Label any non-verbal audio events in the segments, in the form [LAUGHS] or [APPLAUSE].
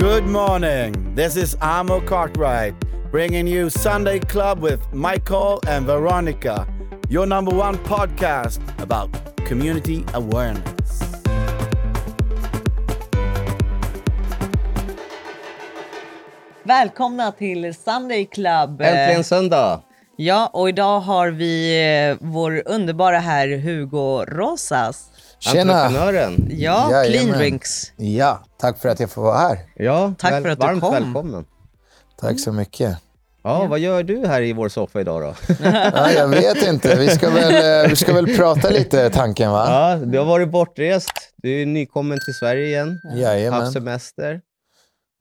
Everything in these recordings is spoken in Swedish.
Good morning. This is Amo Cartwright bringing you Sunday Club with Michael and Veronica, your number one podcast about community awareness. Välkomna till Sunday Club. Äntligen söndag! Ja, och idag har vi eh, vår underbara herr Hugo Rosas. Tjena! Entreprenören. Ja, Jajamän. Clean Drinks. Ja, tack för att jag får vara här. Ja, Tack för att du varmt kom. välkommen. Tack så mycket. Ja, vad gör du här i vår soffa idag då? [LAUGHS] Ja, jag vet inte, vi ska, väl, eh, vi ska väl prata lite tanken va? Ja, du har varit bortrest. Du är nykommen till Sverige igen. Jajamän. Haft semester.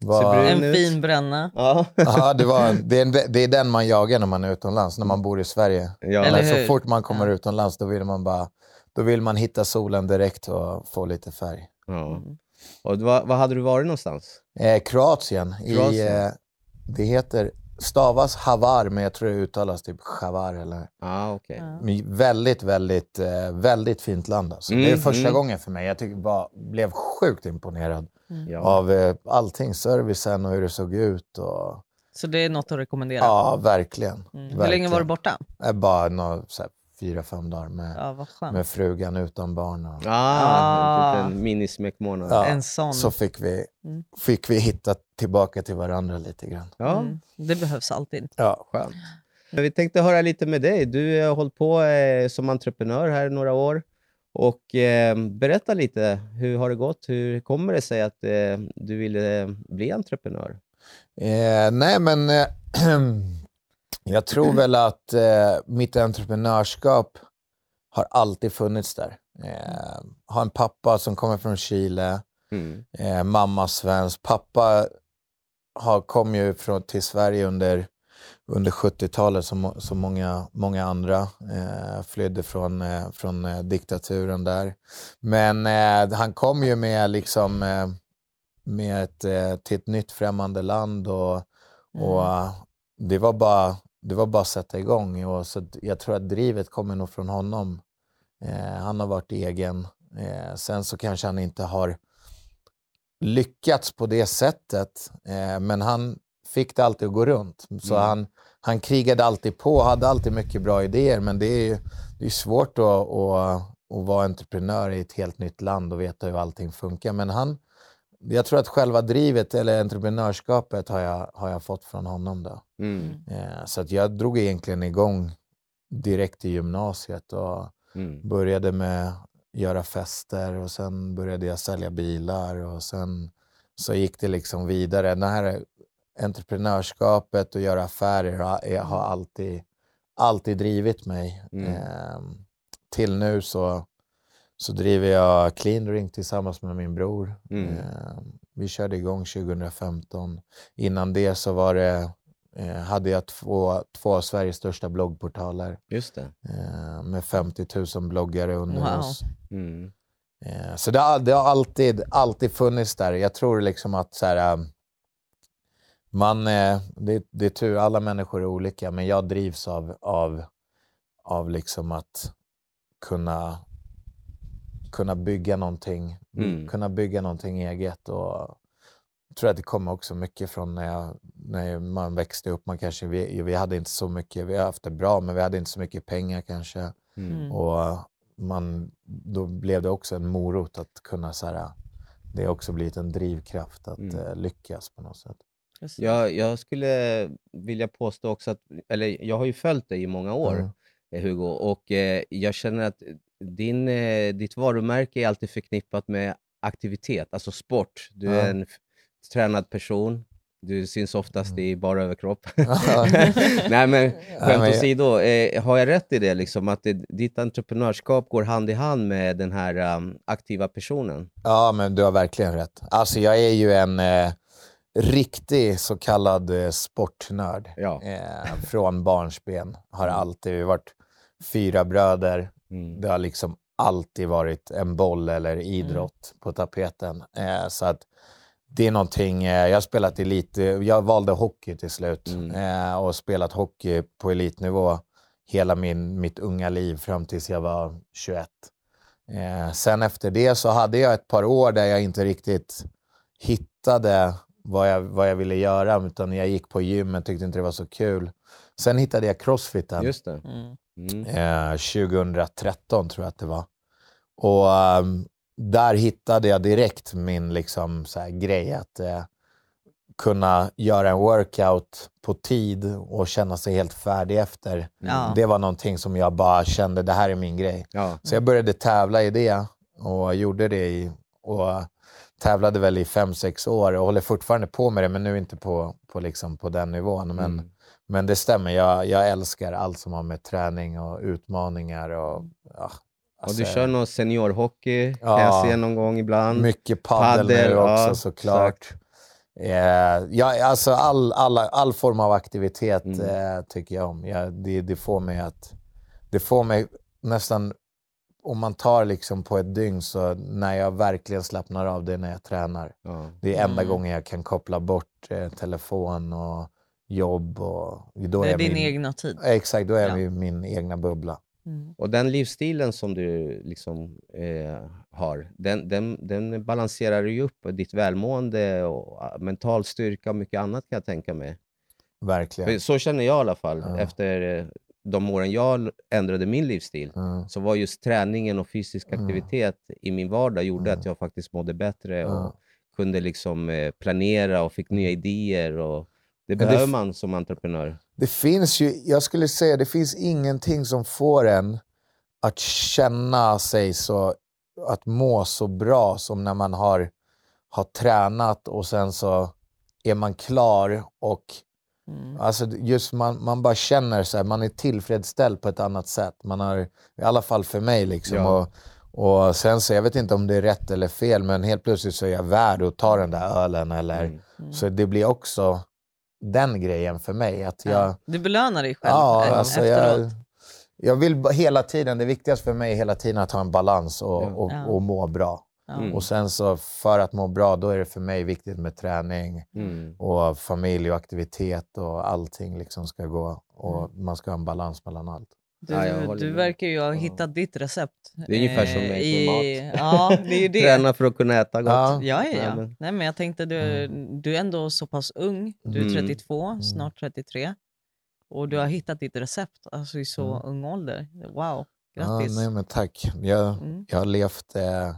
Var, En ut. fin bränna. Ja. [LAUGHS] ja, det, var, det, är det är den man jagar när man är utomlands, när man bor i Sverige. ja. Eller så fort man kommer utomlands då vill man bara då vill man hitta solen direkt och få lite färg. ja. Och vad, vad hade du varit någonstans? Eh, Kroatien, I, Kroatien. eh, det heter, stavas Havar, men jag tror det uttalas typ Chavar eller Ah, okej. Ja. Väldigt, väldigt, eh, väldigt fint land. Alltså. det är Mm, första mm. gången för mig. Jag tycker bara, blev sjukt imponerad Ja. av eh, allting. Servicen och hur det såg ut. Och, Så det är något att rekommendera. ja, verkligen. Mm. Hur verkligen. länge var du borta? Eh, Bara nå, så här, fyra, fem dagar med, Ja, med frugan utan barn. Och, Ah, Ah. en minismekmånad. Ja. En sån. Så fick vi, Mm. fick vi hitta tillbaka till varandra lite grann. Ja, Mm. Det behövs alltid. Ja. skönt. Men Vi tänkte höra lite med dig. Du har hållit på eh, som entreprenör här i några år. Och eh, berätta lite, hur har det gått? Hur kommer det sig att eh, du ville bli entreprenör? Eh, nej, men eh, [CLEARS THROAT] jag tror väl att eh, mitt entreprenörskap har alltid funnits där. Eh, har en pappa som kommer från Chile, Mm. eh, mamma svensk. Pappa har, kom ju från, till Sverige under, under 70-talet som, som många, många andra. Eh, flydde från, eh, från eh, diktaturen där. Men eh, han kom ju med, liksom, med ett, till ett nytt främmande land och, och eh, det var bara det var bara att sätta igång. Och så jag tror att drivet kommer nog från honom. Eh, han har varit egen. Eh, sen så kanske han inte har lyckats på det sättet, eh, men han fick det alltid att gå runt. Så Mm. han, han krigade alltid på, hade alltid mycket bra idéer, men det är ju det är svårt att, att, att vara entreprenör i ett helt nytt land och veta hur allting funkar. Men han, jag tror att själva drivet, eller entreprenörskapet, har jag, har jag fått från honom. Då. Mm. Eh, Så att jag drog egentligen igång direkt i gymnasiet och Mm. började med att göra fester och sen började jag sälja bilar och sen så gick det liksom vidare. Det här entreprenörskapet och göra affärer har, har alltid, alltid drivit mig. Mm. Ehm, till nu så, så driver jag Clean Drink tillsammans med min bror. Mm. Ehm, vi körde igång 2015. Innan det så var det, eh, hade jag två, två av Sveriges största bloggportaler Just det. eh, med 50 000 bloggare under Wow. oss. Mm. Eh, så det har, det har alltid, alltid funnits där. Jag tror liksom att så här, man, eh, det, det är tur, alla människor är olika, men jag drivs av, av, av liksom att kunna, kunna bygga någonting, Mm. kunna bygga någonting eget. Och jag tror att det kommer också mycket från när, jag, när man växte upp. Man kanske, vi, vi hade inte så mycket, vi har haft det bra, men vi hade inte så mycket pengar kanske. Mm. Mm. Och man, då blev det också en morot att kunna så här, det har också blivit en drivkraft att Mm. eh, lyckas på något sätt. Jag, jag skulle vilja påstå också att, eller jag har ju följt dig i många år, Mm. eh, Hugo, och eh, jag känner att din, eh, ditt varumärke är alltid förknippat med aktivitet, alltså sport. Du är en f- tränad person, du syns oftast Mm. i bara överkropp. [LAUGHS] [LAUGHS] Nej men skämt åsido, eh, har jag rätt i det, liksom, att det, ditt entreprenörskap går hand i hand med den här um, aktiva personen? Ja, men du har verkligen rätt. Alltså jag är ju en eh, riktig så kallad eh, sportnörd. Ja. Eh, från barnsben. Har alltid varit fyra bröder. Mm. Det har liksom alltid varit en boll eller idrott på tapeten. Eh, så att det är någonting, eh, jag har spelat elit, jag valde hockey till slut Mm. eh, och spelat hockey på elitnivå hela min, mitt unga liv fram tills jag var 21. Eh, sen efter det så hade jag ett par år där jag inte riktigt hittade vad, jag, vad jag ville göra, utan jag gick på gymmet, tyckte inte det var så kul. Sen hittade jag crossfiten. Just det. Mm. Mm. Eh, 2013 tror jag att det var. Och ehm, där hittade jag direkt min liksom, så här, grej att eh, kunna göra en workout på tid och känna sig helt färdig efter. Ja. Det var någonting som jag bara kände, det här är min grej. Ja. Så jag började tävla i det och gjorde det i, och tävlade väl i fem sex år och håller fortfarande på med det, men nu inte på, på, liksom på den nivån. Men, Mm. Men det stämmer, jag, jag älskar allt som har med träning och utmaningar och... Ja, Och alltså, du kör någon seniorhockey, kan Ja. jag se någon gång ibland. Mycket paddel nu Paddel, också ja, såklart. Eh, ja, alltså all, alla, all form av aktivitet Mm. eh, tycker jag om. Ja, det, det får mig att... Det får mig nästan... Om man tar liksom på ett dygn så när jag verkligen slappnar av det är när jag tränar. Ja. Det är enda Mm. gången jag kan koppla bort eh, telefon och jobb. Och, då Det är jag din min, egna tid. Exakt, då är jag Ja. i min egna bubbla. Mm. Och den livsstilen som du liksom, eh, har, den, den, den balanserar ju upp ditt välmående och ah, mental styrka och mycket annat kan jag tänka mig. Verkligen. För så känner jag i alla fall. Ja. Efter eh, de åren jag ändrade min livsstil Mm. så var just träningen och fysisk Mm. aktivitet i min vardag gjorde Mm. att jag faktiskt mådde bättre och kunde liksom eh, planera och fick nya idéer. Och det det behöver f- man som entreprenör. Det finns ju, jag skulle säga, det finns ingenting som får en att känna sig så, att må så bra som när man har, har tränat och sen så är man klar och Mm. alltså just man, man bara känner så här, man är tillfredsställd på ett annat sätt. Man har, i alla fall för mig liksom. Ja. Och, och sen så, jag vet inte om det är rätt eller fel, men helt plötsligt så är jag värd att ta den där ölen eller Mm. Mm. så det blir också den grejen för mig. Att jag, Ja. Du belönar dig själv Ja, eh, alltså efteråt. jag, jag vill hela tiden, det viktigaste för mig är hela tiden att ha en balans och, Ja. och, Ja. och må bra. Mm. Och sen så för att må bra, då är det för mig viktigt med träning Mm. och familj och aktivitet och allting liksom ska gå. Och Mm. man ska ha en balans mellan allt. Du, Ja, du verkar ju ha Ja. hittat ditt recept. Det är ungefär som eh, mig i- mat. [LAUGHS] Ja, det är ju det. Träna för att kunna äta gott. Ja. Ja, ja, Ja, ja. men- Nej, men jag tänkte du, du är ändå så pass ung. Du är Mm. 32, snart 33. Och du har hittat ditt recept alltså i så Mm. ung ålder. Wow, Ja, grattis. nej, men tack. Jag, Mm. jag har levt, eh,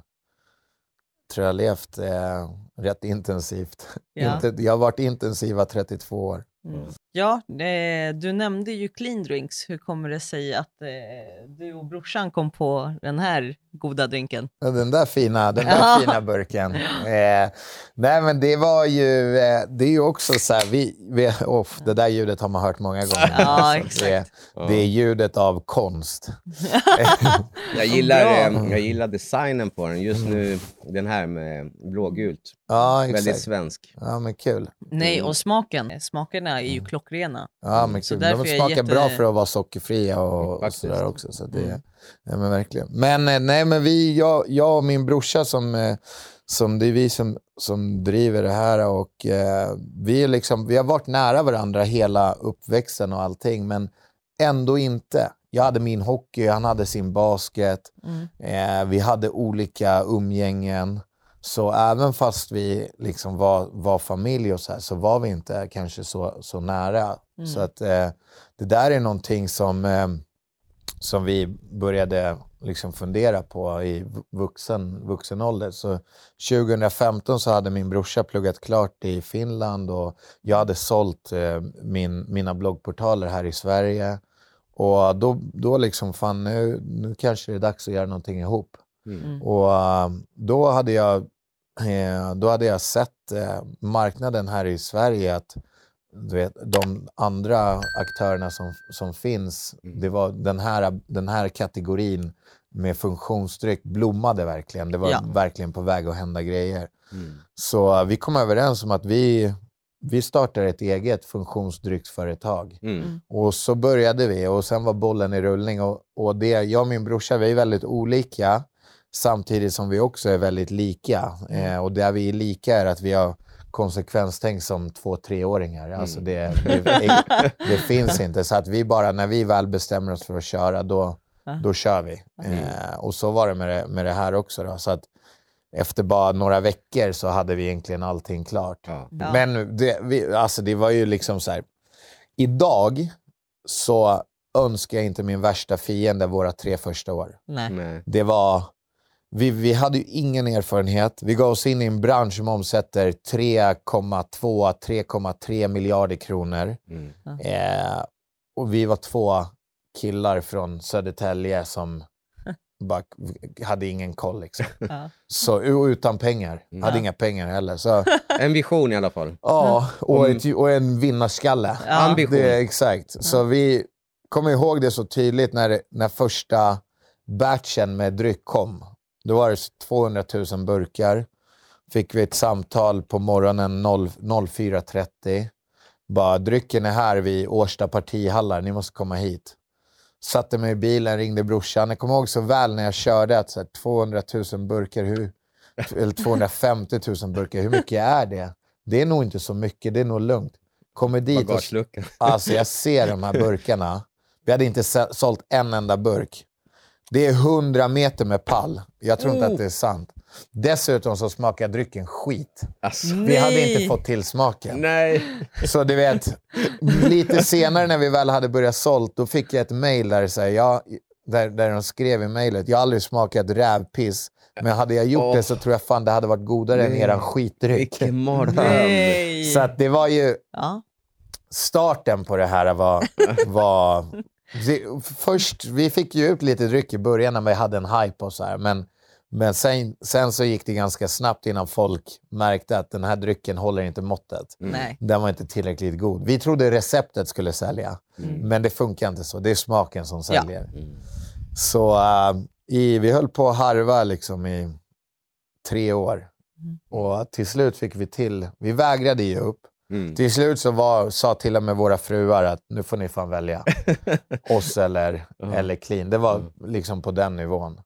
tror jag har levt eh, rätt intensivt. Ja. Inte, jag har varit intensiva 32 år. Mm. Ja, eh, du nämnde ju clean drinks. Hur kommer det sig att eh, du och brorsan kom på den här goda drinken? Den där fina, den där [LAUGHS] fina burken. Eh, nej men det var ju, eh, det är ju också så här, vi, vi, off, det där ljudet har man hört många gånger. Ja, Alltså, det, exakt. det är ljudet av konst. [LAUGHS] Jag gillar, eh, jag gillar designen på den. Just nu den här med blågult. Ja, Väldigt exakt. svensk. Ja, men kul. Nej, och smaken. Smakerna är ju klockrena. Ja, men Så kul. därför De smakar jätte- bra för att vara sockerfria och, och sådär också. Så det, Mm. ja, men verkligen. Men eh, nej, men vi, jag, jag och min brorsa som, eh, som det är vi som, som driver det här och eh, vi, är liksom, vi har varit nära varandra hela uppväxten och allting, men ändå inte. Jag hade min hockey, han hade sin basket. Mm. Eh, vi hade olika umgängen. Så även fast vi liksom var, var familj och så här, så var vi inte kanske så, så nära. Mm. Så att eh, det där är någonting som, eh, som vi började liksom fundera på i vuxen, vuxen ålder. Så 2015 så hade min brorsa pluggat klart i Finland och jag hade sålt eh, min, mina bloggportaler här i Sverige. Och då, då liksom, fan nu, nu kanske det är dags att göra någonting ihop. Mm. Och eh, då hade jag, eh, då hade jag sett eh, marknaden här i Sverige att du vet, de andra aktörerna som, som finns, det var den här, den här kategorin med funktionsdryck blommade verkligen. Det var Ja. verkligen på väg att hända grejer. Mm. Så eh, vi kom överens om att vi, vi startar ett eget funktionsdrycksföretag. Mm. Och så började vi och sen var bollen i rullning. Och, och det, jag och min brorsa, vi är väldigt olika samtidigt som vi också är väldigt lika. Eh, och där vi är lika är att vi har konsekvenstänk som två treåringar. Alltså det, det, [LAUGHS] det finns inte. Så att vi bara, när vi väl bestämmer oss för att köra, då, då kör vi. Eh, och så var det med det, med det här också. Då. Så att efter bara några veckor så hade vi egentligen allting klart. Ja. Ja. Men det, vi, alltså det var ju liksom så här. Idag så önskar jag inte min värsta fiende våra tre första år. Nej. Nej. Det var... Vi, vi hade ju ingen erfarenhet. Vi gav oss in i en bransch som omsätter 3,2-3,3 miljarder kronor. Mm. Eh, och vi var två killar från Södertälje som [LAUGHS] bara hade ingen koll. Liksom. [LAUGHS] Ja. Så, och utan pengar. Mm. Hade Ja. inga pengar heller. Så, [LAUGHS] En vision i alla fall. ja, och, Om- ett, och en vinnarskalle. Ja. Ambition. Det, exakt. Så vi kommer ihåg det så tydligt när, när första batchen med dryck kom. Då var det 200 000 burkar. Fick vi ett samtal på morgonen 0, 04.30. Bara, drycken är här vid Årsta partihallar, ni måste komma hit. Satte mig i bilen, ringde brorsan. Jag kommer ihåg så väl när jag körde att så här, 200 000 burkar, hur, eller 250 000 burkar, hur mycket är det? Det är nog inte så mycket, det är nog lugnt. Kommer dit och. Alltså jag ser de här burkarna. Vi hade inte sålt en enda burk. Det är 100 meter med pall. Jag tror inte Oh. att det är sant. Dessutom så smakar drycken skit. Alltså, Vi hade inte fått till smaken. nej. Så du vet, lite senare när vi väl hade börjat sålt, då fick jag ett mejl där, det säger, jag, där, där de skrev i mejlet, jag har aldrig smakat rävpiss, men hade jag gjort Åh. det så tror jag fan det hade varit godare än Nej. eran skitdryck. Vilken mardröm. Så att det var ju, Ja. starten på det här var... var först, vi fick ju ut lite dryck i början när vi hade en hype och så här, men, men sen, sen så gick det ganska snabbt innan folk märkte att den här drycken håller inte måttet. Nej. Den var inte tillräckligt god. Vi trodde receptet skulle sälja, men det funkar inte så. Det är smaken som Ja. säljer. Så äh, i, vi höll på att harva liksom i tre år. Och till slut fick vi till, vi vägrade ge upp. Mm. Till slut så var, sa till och med våra fruar att nu får ni fan välja. [LAUGHS] Oss eller, eller clean. Det var liksom på den nivån.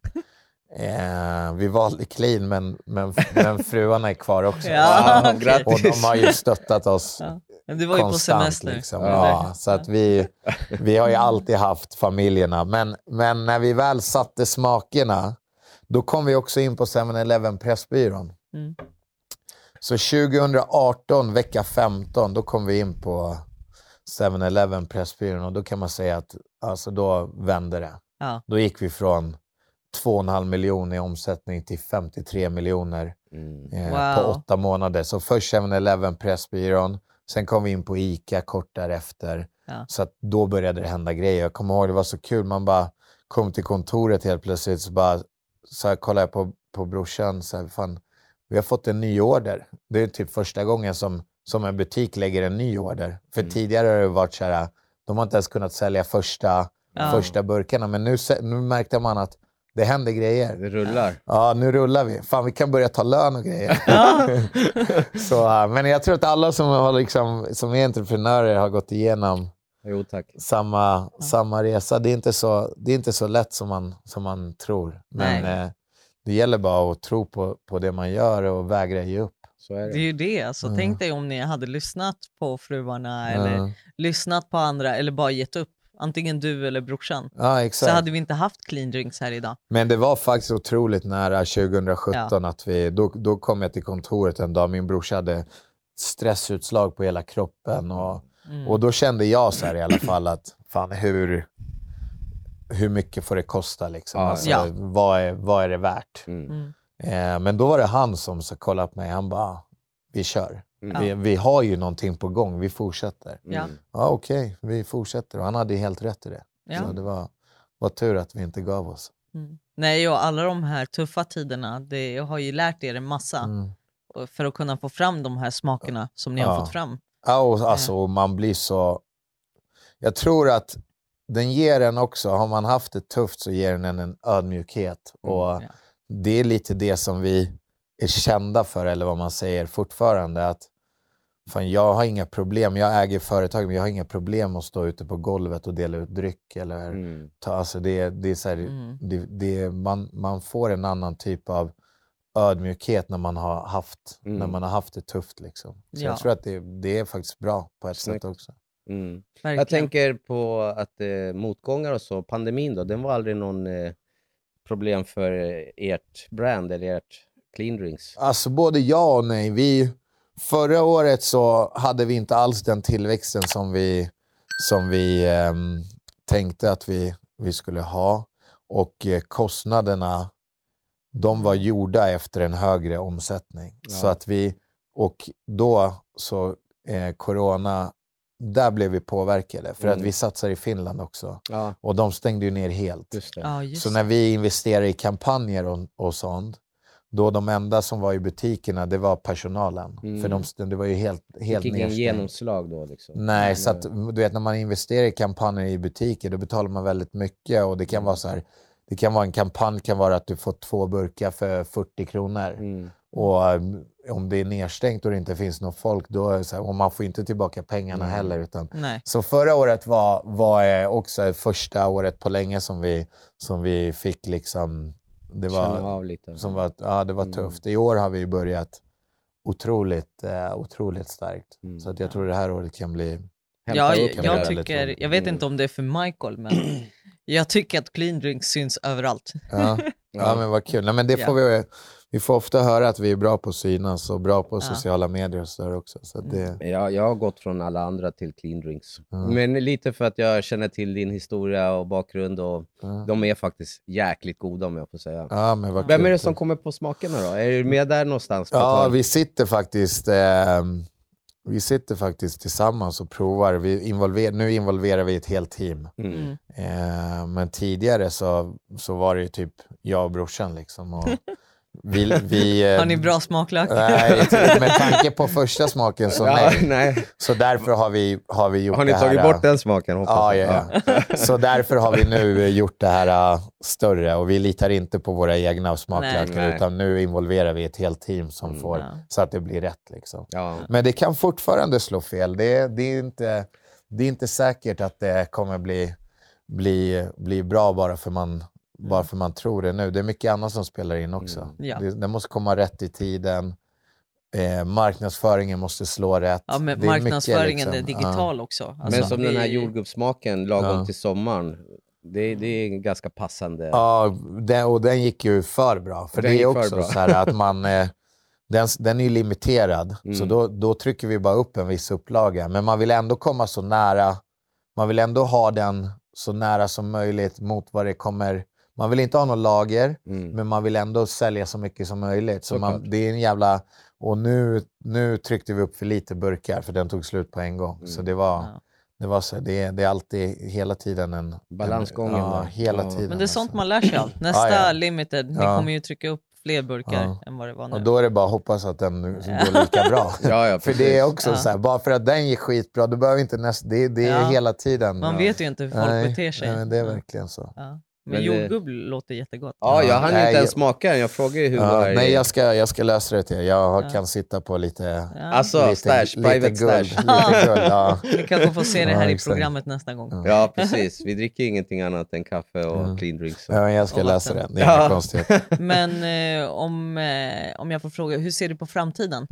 Eh, vi valde clean, men, men, men fruarna är kvar också. [LAUGHS] Ja, grattis. Och de har ju stöttat oss Ja. Men du var ju på semester. Liksom. Ja, så att vi, vi har ju alltid haft familjerna. Men, men när vi väl satte smakerna, då kom vi också in på 7-Eleven Pressbyrån. Mm. Så 2018, vecka 15, då kom vi in på 7-Eleven Pressbyrån och då kan man säga att alltså, då vände det. Ja. Då gick vi från 2,5 miljoner i omsättning till 53 miljoner Mm. eh, Wow. på åtta månader. Så först 7-Eleven Pressbyrån, sen kom vi in på ICA kort därefter. Ja. Så att då började det hända grejer. Jag kommer ihåg, det var så kul, man bara kom till kontoret helt plötsligt, så bara så här, kollade jag på, på brorsan, så här, fan, vi har fått en ny order. Det är typ första gången som, som en butik lägger en ny order. För Mm. tidigare har det varit så här, de har inte ens kunnat sälja första, Ja. första burkarna, men nu, nu märkte man att det händer grejer. Det rullar. Ja, nu rullar vi. Fan, vi kan börja ta lön och grejer. [LAUGHS] [LAUGHS] så, men jag tror att alla som, har liksom, som är entreprenörer har gått igenom Jo, samma, samma resa. Det är, inte så, det är inte så lätt som man, som man tror. Men Nej. Det gäller bara att tro på, på det man gör och vägra ge upp. Är Det är det. ju det. Alltså, Ja. Tänk dig om ni hade lyssnat på fruarna eller Ja. lyssnat på andra eller bara gett upp. Antingen du eller brorsan. Ja, Så hade vi inte haft clean drinks här idag. Men det var faktiskt otroligt nära 2017 att vi, då, då kom jag till kontoret en dag, min brorsa hade stressutslag på hela kroppen och, Mm. och då kände jag så här i alla fall att fan hur, hur mycket får det kosta liksom? Ja, alltså, ja. vad, är, vad är det värt? Mm. Mm. Eh, men då var det han som så kollade på mig, han bara, vi kör. Mm. Vi, vi har ju någonting på gång, vi fortsätter. Ja. Mm. Ja okej, vi fortsätter. Och han hade helt rätt i det. Ja. Så det var, var tur att vi inte gav oss. Mm. Nej, och alla de här tuffa tiderna, det har ju lärt er en massa Mm. för att kunna få fram de här smakerna som ni har Ja. fått fram. Ja, och alltså man blir så... Jag tror att den ger en också, har man haft det tufft så ger den en en ödmjukhet. Och ja. det är lite det som vi är kända för, eller vad man säger fortfarande. Att fan, jag har inga problem, jag äger företag, men jag har inga problem att stå ute på golvet och dela ut dryck. Eller Mm. ta, alltså det, det är så här, Mm. det, det, man, man får en annan typ av ödmjukhet när man har haft, Mm. när man har haft det tufft. Liksom. Så Ja. jag tror att det, det är faktiskt bra på ett Snyggt. sätt också. Mm. Jag tänker på att eh, motgångar och så, pandemin då, den var aldrig någon eh, problem för eh, ert brand eller ert clean drinks? Alltså både ja och nej. Vi, förra året så hade vi inte alls den tillväxten som vi, som vi ehm, tänkte att vi, vi skulle ha. Och eh, kostnaderna, de var gjorda efter en högre omsättning. Ja. Så att vi, och då så, eh, corona, där blev vi påverkade. För att Mm. vi satsar i Finland också. Ja, Och de stängde ju ner helt. just det. Ja, just Så när vi investerade i kampanjer och, och sånt, då de enda som var i butikerna, det var personalen. Mm. För de, det var ju helt, helt Fick ingen genomslag då liksom? Nej, Men, så att, du vet när man investerar i kampanjer i butiker, då betalar man väldigt mycket och det kan vara så här, det kan vara en kampanj kan vara att du får två burkar för 40 kronor. Mm. Och om det är nedstängt och det inte finns något folk, då är här, och man får inte tillbaka pengarna Mm. heller. Utan, Nej. så förra året var, var eh, också första året på länge som vi, som vi fick liksom... Det var, av lite. som var, ja, det var Mm. tufft. I år har vi börjat otroligt, eh, otroligt starkt. Mm. Så att jag tror det här året kan bli... Ja, jag, jag väldigt tycker, jag vet inte om det är för Michael, men [CLEARS THROAT] jag tycker att clean drinks syns överallt. Ja, [LAUGHS] ja men vad kul. Nej, men det får vi, vi får ofta höra att vi är bra på att synas och bra på Ja. sociala medier och så där också. Så det, Jag, jag har gått från alla andra till clean drinks. Ja. Men lite för att jag känner till din historia och bakgrund och ja. de är faktiskt jäkligt goda om jag får säga. ja, men vad Vem är det som kommer på smakerna då? Är du med där någonstans? Ja, vi sitter faktiskt eh, vi sitter faktiskt tillsammans och provar. Vi involver, nu involverar vi ett helt team. Mm. Mm. Eh, men tidigare så, så var det ju typ jag och brorsan. Liksom, och [LAUGHS] vi, vi, eh, [LAUGHS] Har ni bra smaklök? Nej, med tanke på första smaken så Ja, nej. nej. Så därför har vi, har vi gjort Har ni det här. tagit bort den smaken? Ja, ja, ja. Så därför har vi nu eh, gjort det här äh, större och vi litar inte på våra egna smaklökar Nej. utan nu involverar vi ett helt team som Mm, får ja. så att det blir rätt. Liksom. Ja. Men det kan fortfarande slå fel. Det, är- det, är, inte, det är inte säkert att det kommer bli, bli, bli bra bara för, man, bara för man tror det nu. Det är mycket annat som spelar in också. Mm. Ja. Det, det måste komma rätt i tiden. Eh, marknadsföringen måste slå rätt. Ja, men Det är mycket, marknadsföringen liksom. är digital också. Men Alltså, som det den här är- jordgubbssmaken lagom Ja. till sommaren. Det, det är ganska passande. Ja, den, och den gick ju för bra. För Den det är också bra. så här att man... Eh, den, den är ju limiterad, så Mm. då, då trycker vi bara upp en viss upplaga. Men man vill ändå komma så nära... Man vill ändå ha den så nära som möjligt mot vad det kommer... Man vill inte ha något lager, Mm. men man vill ändå sälja så mycket som möjligt. Så man, det är en jävla... Och nu, nu tryckte vi upp för lite burkar, för den tog slut på en gång. Så Mm. det var... Ja. Det, var så, det, är, det är alltid, hela tiden en... Balansgången En, ja, hela Ja. tiden. Men det är sånt alltså. man lär sig av. [CLEARS THROAT] Nästa Ja, ja. limited, ni Ja. kommer ju trycka upp fler burkar Ja. än vad det var nu. Och då är det bara att hoppas att den går lika bra. [LAUGHS] Ja, ja, För det är också Ja. så här, bara för att den gick skitbra, då behöver inte nästa... Det, det är hela tiden. Man Ja. vet ju inte hur folk Nej, beter sig. nej, men det är verkligen så. Men, Men det- jordgubb låter jättegott. Ja, jag hann Nej, inte ens smaka den. Jag frågade ju hur Ja, var det nej, jag ska, jag ska lösa det till er. Jag Ja. kan sitta på lite... Ja. Alltså, lite, stash, private lite guld. stash. Lite guld ja. [LAUGHS] Vi kanske får se det Ja, här i programmet nästa gång. Ja. Ja, [LAUGHS] precis. Vi dricker ingenting annat än kaffe och Ja. clean drinks. Ja, jag ska lösa det. Det är inga Ja. konstigheter. [LAUGHS] Men eh, om, eh, om jag får fråga, hur ser du på framtiden?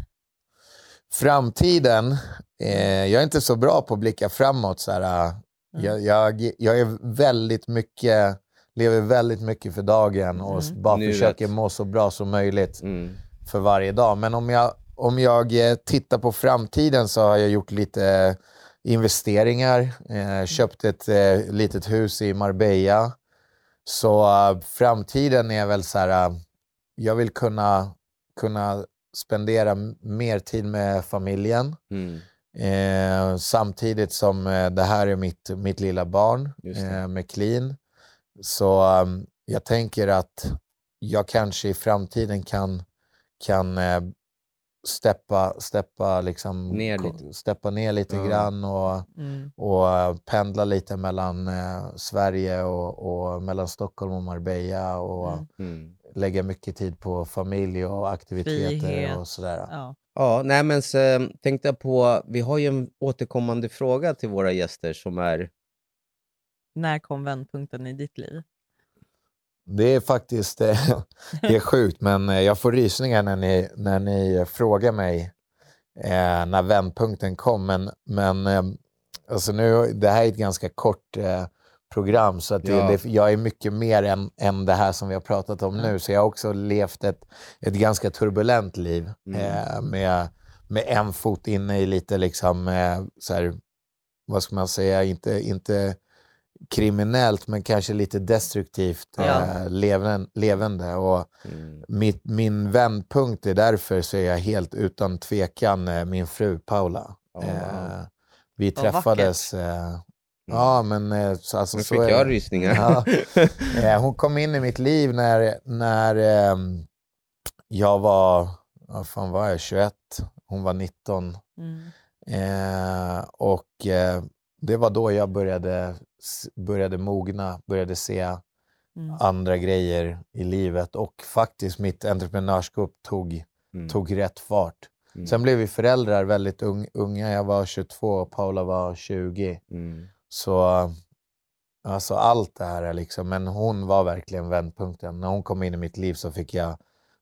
Framtiden, eh, jag är inte så bra på att blicka framåt. Så här, äh, Mm. jag, jag, jag är väldigt mycket, lever väldigt mycket för dagen och Mm. bara Nuet. försöker må så bra som möjligt Mm. för varje dag. Men om jag, om jag eh, tittar på framtiden så har jag gjort lite investeringar. Eh, köpt ett eh, litet hus i Marbella. Så eh, framtiden är väl så här, eh, jag vill kunna, kunna spendera mer tid med familjen. Mm. Eh, samtidigt som eh, det här är mitt, mitt lilla barn eh, med clean. Så um, jag tänker att jag kanske i framtiden kan, kan eh, steppa, steppa, liksom, Ner lite. steppa ner lite Ja. grann och, Mm. och eh, pendla lite mellan eh, Sverige och, och mellan Stockholm och Marbella och Mm. Mm. lägga mycket tid på familj och aktiviteter Frihet. och sådär. Ja. Ja, nej men så tänkte jag på, vi har ju en återkommande fråga till våra gäster som är, När kom vändpunkten i ditt liv? Det är faktiskt eh, [LAUGHS] det är sjukt, men eh, jag får rysningar när ni, när ni frågar mig eh, när vändpunkten kom. Men, men eh, alltså nu, det här är ett ganska kort eh, program. Så att det, Ja. det, jag är mycket mer än, än det här som vi har pratat om nu. Så jag har också levt ett, ett ganska turbulent liv Mm. eh, med, med en fot inne i lite liksom, eh, så här, vad ska man säga, inte, inte kriminellt men kanske lite destruktivt Ja. eh, leven, levande. Och Mm. mitt, min vändpunkt är därför så är jag helt utan tvekan eh, min fru Paula. Ja. Eh, vi Vad träffades... Eh, ja, men eh, så, alltså, Nu så fick är jag rysningar. Ja. [LAUGHS] Eh, hon kom in i mitt liv när, när ehm, jag var, vad fan var jag, 21? Hon var 19. Mm. Eh, och eh, det var då jag började, började mogna, började se Mm. andra grejer i livet och faktiskt mitt entreprenörskap tog, Mm. tog rätt fart. Mm. Sen blev vi föräldrar väldigt ung, unga. Jag var 22 och Paula var 20. Mm. Så alltså allt det här är liksom, men hon var verkligen vändpunkten. När hon kom in i mitt liv så fick jag,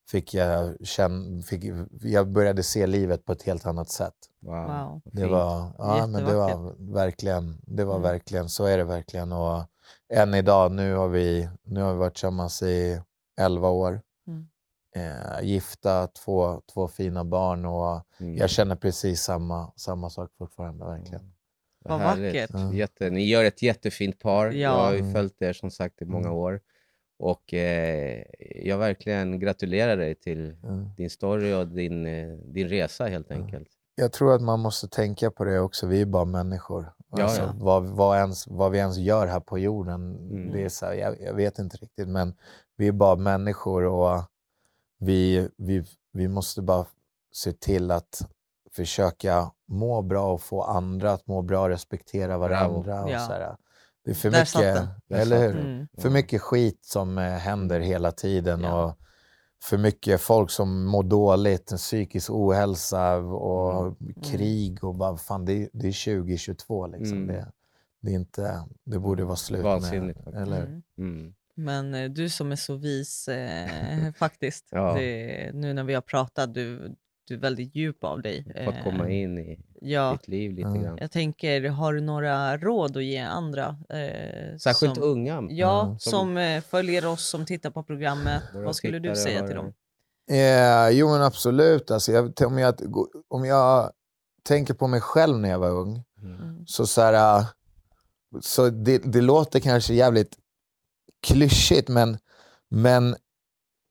fick jag känna, fick, jag började se livet på ett helt annat sätt. Wow. Wow. Det var, ja, men det var verkligen, det var Mm. verkligen, så är det verkligen. Och än idag, nu har vi, nu har vi varit tillsammans i 11 år. Mm. Eh, gifta, två, två fina barn och Mm. jag känner precis samma, samma sak fortfarande verkligen. Vad Vad vackert. Ja. Jätte, ni gör ett jättefint par. Ja. Jag har ju Mm. följt er som sagt i många Mm. år. Och eh, jag verkligen gratulerar dig till Mm. din story och din, eh, din resa helt enkelt. Jag tror att man måste tänka på det också. Vi är bara människor. Ja, alltså, ja. Vad, vad, ens, vad vi ens gör här på jorden, Mm. det är så här, jag, jag vet inte riktigt. Men vi är bara människor och vi, vi, vi måste bara se till att försöka må bra och få andra att må bra och respektera varandra. Och Ja. så här. Det är för Där mycket, eller hur? Mm. För mycket skit som eh, händer hela tiden. Ja. Och för mycket folk som mår dåligt, psykisk ohälsa och Mm. krig. och bara, fan, det, är- det är 2022 liksom. Mm. Det, det, är inte, det borde vara slut Vansinnigt med. Eller? Mm. Mm. Men eh, du som är så vis eh, [LAUGHS] faktiskt. Ja. Det, nu när vi har pratat, du, du är väldigt djup av dig. Fått komma Eh, in i Ja, ditt liv lite Mm. grann. jag tänker, har du några råd att ge andra? Eh, Särskilt som, unga. Ja, Mm. som, eh, följer oss, som tittar på programmet. Vad skulle du säga till dem? Eh, jo men absolut. Alltså, jag, om, jag, om jag tänker på mig själv när jag var ung. Mm. Mm. Så, så, här, äh, så det, det låter kanske jävligt klyschigt men, men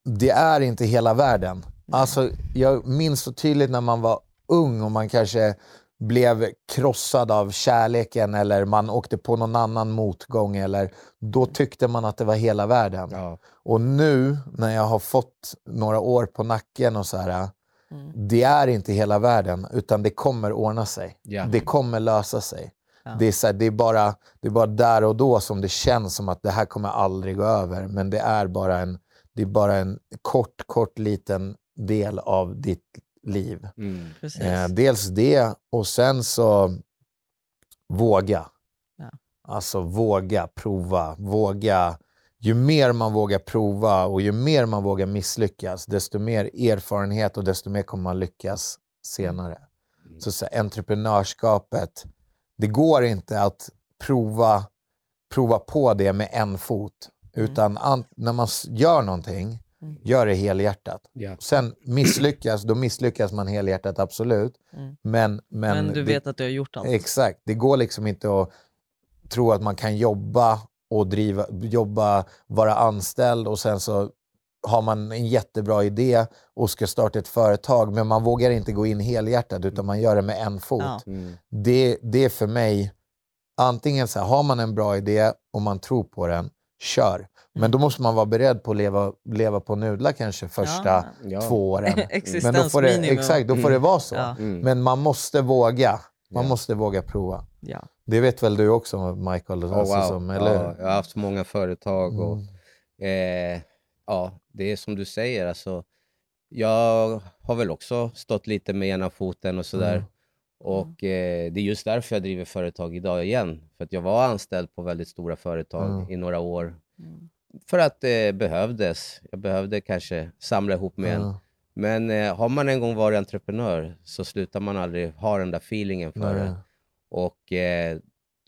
det är inte hela världen. Alltså, jag minns så tydligt när man var ung och man kanske blev krossad av kärleken eller man åkte på någon annan motgång. Eller, då tyckte man att det var hela världen. Ja. Och nu när jag har fått några år på nacken och så här. Mm. Det är inte hela världen utan det kommer ordna sig. Ja. Det kommer lösa sig. Ja. Det, är så här, det, är bara, det är bara där och då som det känns som att det här kommer aldrig gå över. Men det är bara en, det är bara en kort, kort liten del av ditt liv. Mm. Eh, dels det och sen så våga. Ja. Alltså våga prova, våga. Ju mer man vågar prova och ju mer man vågar misslyckas, desto mer erfarenhet och desto mer kommer man lyckas senare. Mm. Så, så här, entreprenörskapet, det går inte att prova, prova på det med en fot. Mm. Utan an, när man gör någonting, Mm. gör det helhjärtat. Ja. Sen misslyckas, då misslyckas man helhjärtat absolut. Mm. Men, men, Men, du det, vet att du har gjort allt. Exakt, det går liksom inte att tro att man kan jobba och driva, jobba, vara anställd och sen så har man en jättebra idé och ska starta ett företag men man vågar inte gå in helhjärtat utan man gör det med en fot. Ja. Mm. Det, det är för mig, antingen så här, har man en bra idé och man tror på den, kör. Men Mm. då måste man vara beredd på att leva, leva på nudlar kanske första Ja. Ja. två åren. [LAUGHS] Men då får det, exakt, då får Mm. det vara så. Ja. Mm. Men man måste våga. Man Ja. måste våga prova. Ja. Det vet väl du också Michael? Oh, Alltså, wow. som, eller? ja, jag har haft många företag och Mm. eh, ja, det är som du säger. Alltså, jag har väl också stått lite med ena foten och sådär. Mm. Och eh, det är just därför jag driver företag idag igen. För att jag var anställd på väldigt stora företag Mm. i några år. Mm. För att det behövdes. Jag behövde kanske samla ihop mig. Ja. Men eh, har man en gång varit entreprenör så slutar man aldrig ha den där feelingen för Nej. det. Och eh,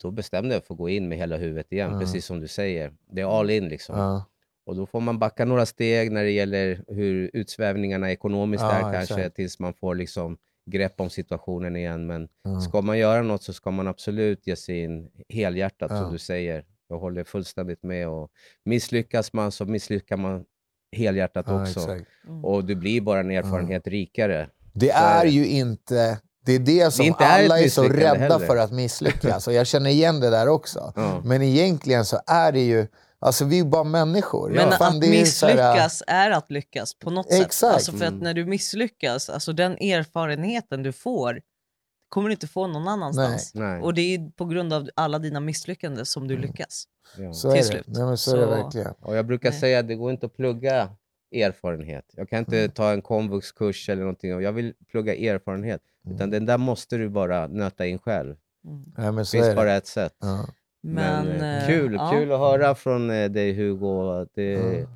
då bestämde jag för att gå in med hela huvudet igen, Ja. precis som du säger. Det är all in liksom. Och då får man backa några steg när det gäller hur utsvävningarna ekonomiskt är kanske, exakt. tills man får liksom grepp om situationen igen. Men ska man göra något så ska man absolut ge sig in helhjärtat, som du säger. Jag håller fullständigt med. Och misslyckas man så misslyckas man helhjärtat Ja, också. Mm. Och du blir bara en erfarenhet rikare. Det Så är det. ju inte... Det är det som ett alla är så rädda heller. för att misslyckas. Och jag känner igen det där också. [LAUGHS] Ja. Men egentligen så är det ju... Alltså vi är bara människor. Men Fan, att det är här- misslyckas är att lyckas på något sätt. Exakt. Alltså för att Mm. när du misslyckas, alltså den erfarenheten du får kommer du inte få någon annanstans. Nej. Och det är på grund av alla dina misslyckanden som du lyckas. Ja. Så är till det. slut. Nej, men så, är det Så- verkligen. Och jag brukar Nej. säga att det går inte att plugga erfarenhet. Jag kan inte Mm. ta en komvuxkurs eller någonting och jag vill plugga erfarenhet. Mm. Utan den där måste du bara nöta in själv. Mm. Nej, men Det så finns bara det. ett sätt. Ja. Men, eh, eh, kul, ja. kul att höra från eh, dig Hugo. Det, Ja.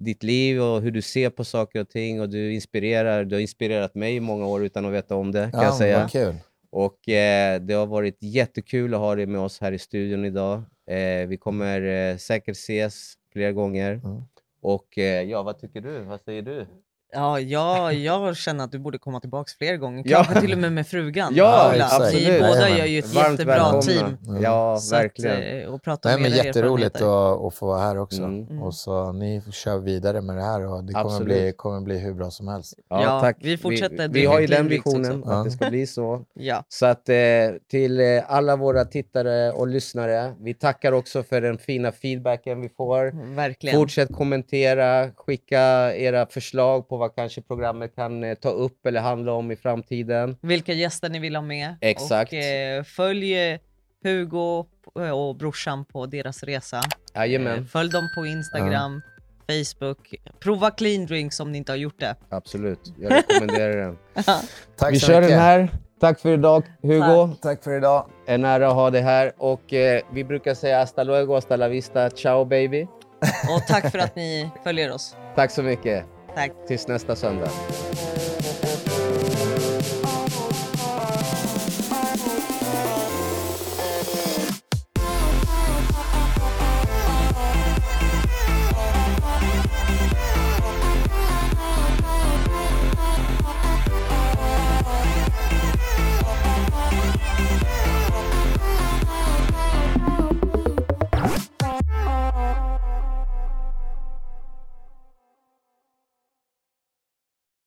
Ditt liv och hur du ser på saker och ting. Och du inspirerar. Du har inspirerat mig i många år utan att veta om det. Kan Ja, jag säga. vad kul. Och eh, det har varit jättekul att ha dig med oss här i studion idag. Eh, vi kommer eh, säkert ses fler gånger. Mm. Och eh, ja, vad tycker du? Vad säger du? Ja, jag, jag känner att du borde komma tillbaka fler gånger. Ja. Kanske till och med med frugan. Ja, Ulla. exakt. Absolut. båda gör ju ett Varmt jättebra välkomna. team. Mm. Ja, Så att, verkligen. eh, och prata Nej, men jätteroligt att, att få vara här också. Mm. Mm. Och så ni kör vidare med det här och det kommer bli, kommer bli hur bra som helst. Ja, vi fortsätter Vi, vi har ju den visionen, också. att Ja. det ska bli så. Ja. Så att eh, till eh, alla våra tittare och lyssnare, vi tackar också för den fina feedbacken vi får. Verkligen. Fortsätt kommentera, skicka era förslag på vad kanske programmet kan eh, ta upp eller handla om i framtiden. Vilka gäster ni vill ha med. Exakt. Och eh, följ eh, Hugo och brorsan på deras resa. Eh, Jajamän, följ dem på Instagram, Facebook. Prova clean drinks om ni inte har gjort det. absolut. Jag rekommenderar den. [LAUGHS] Tack vi så kör mycket. den här. Tack för idag Hugo. Tack för idag. En ära att ha dig här. Och eh, vi brukar säga hasta luego, hasta la vista, ciao baby. Och tack för att ni följer oss. Tack så mycket. Tack. Tills nästa söndag.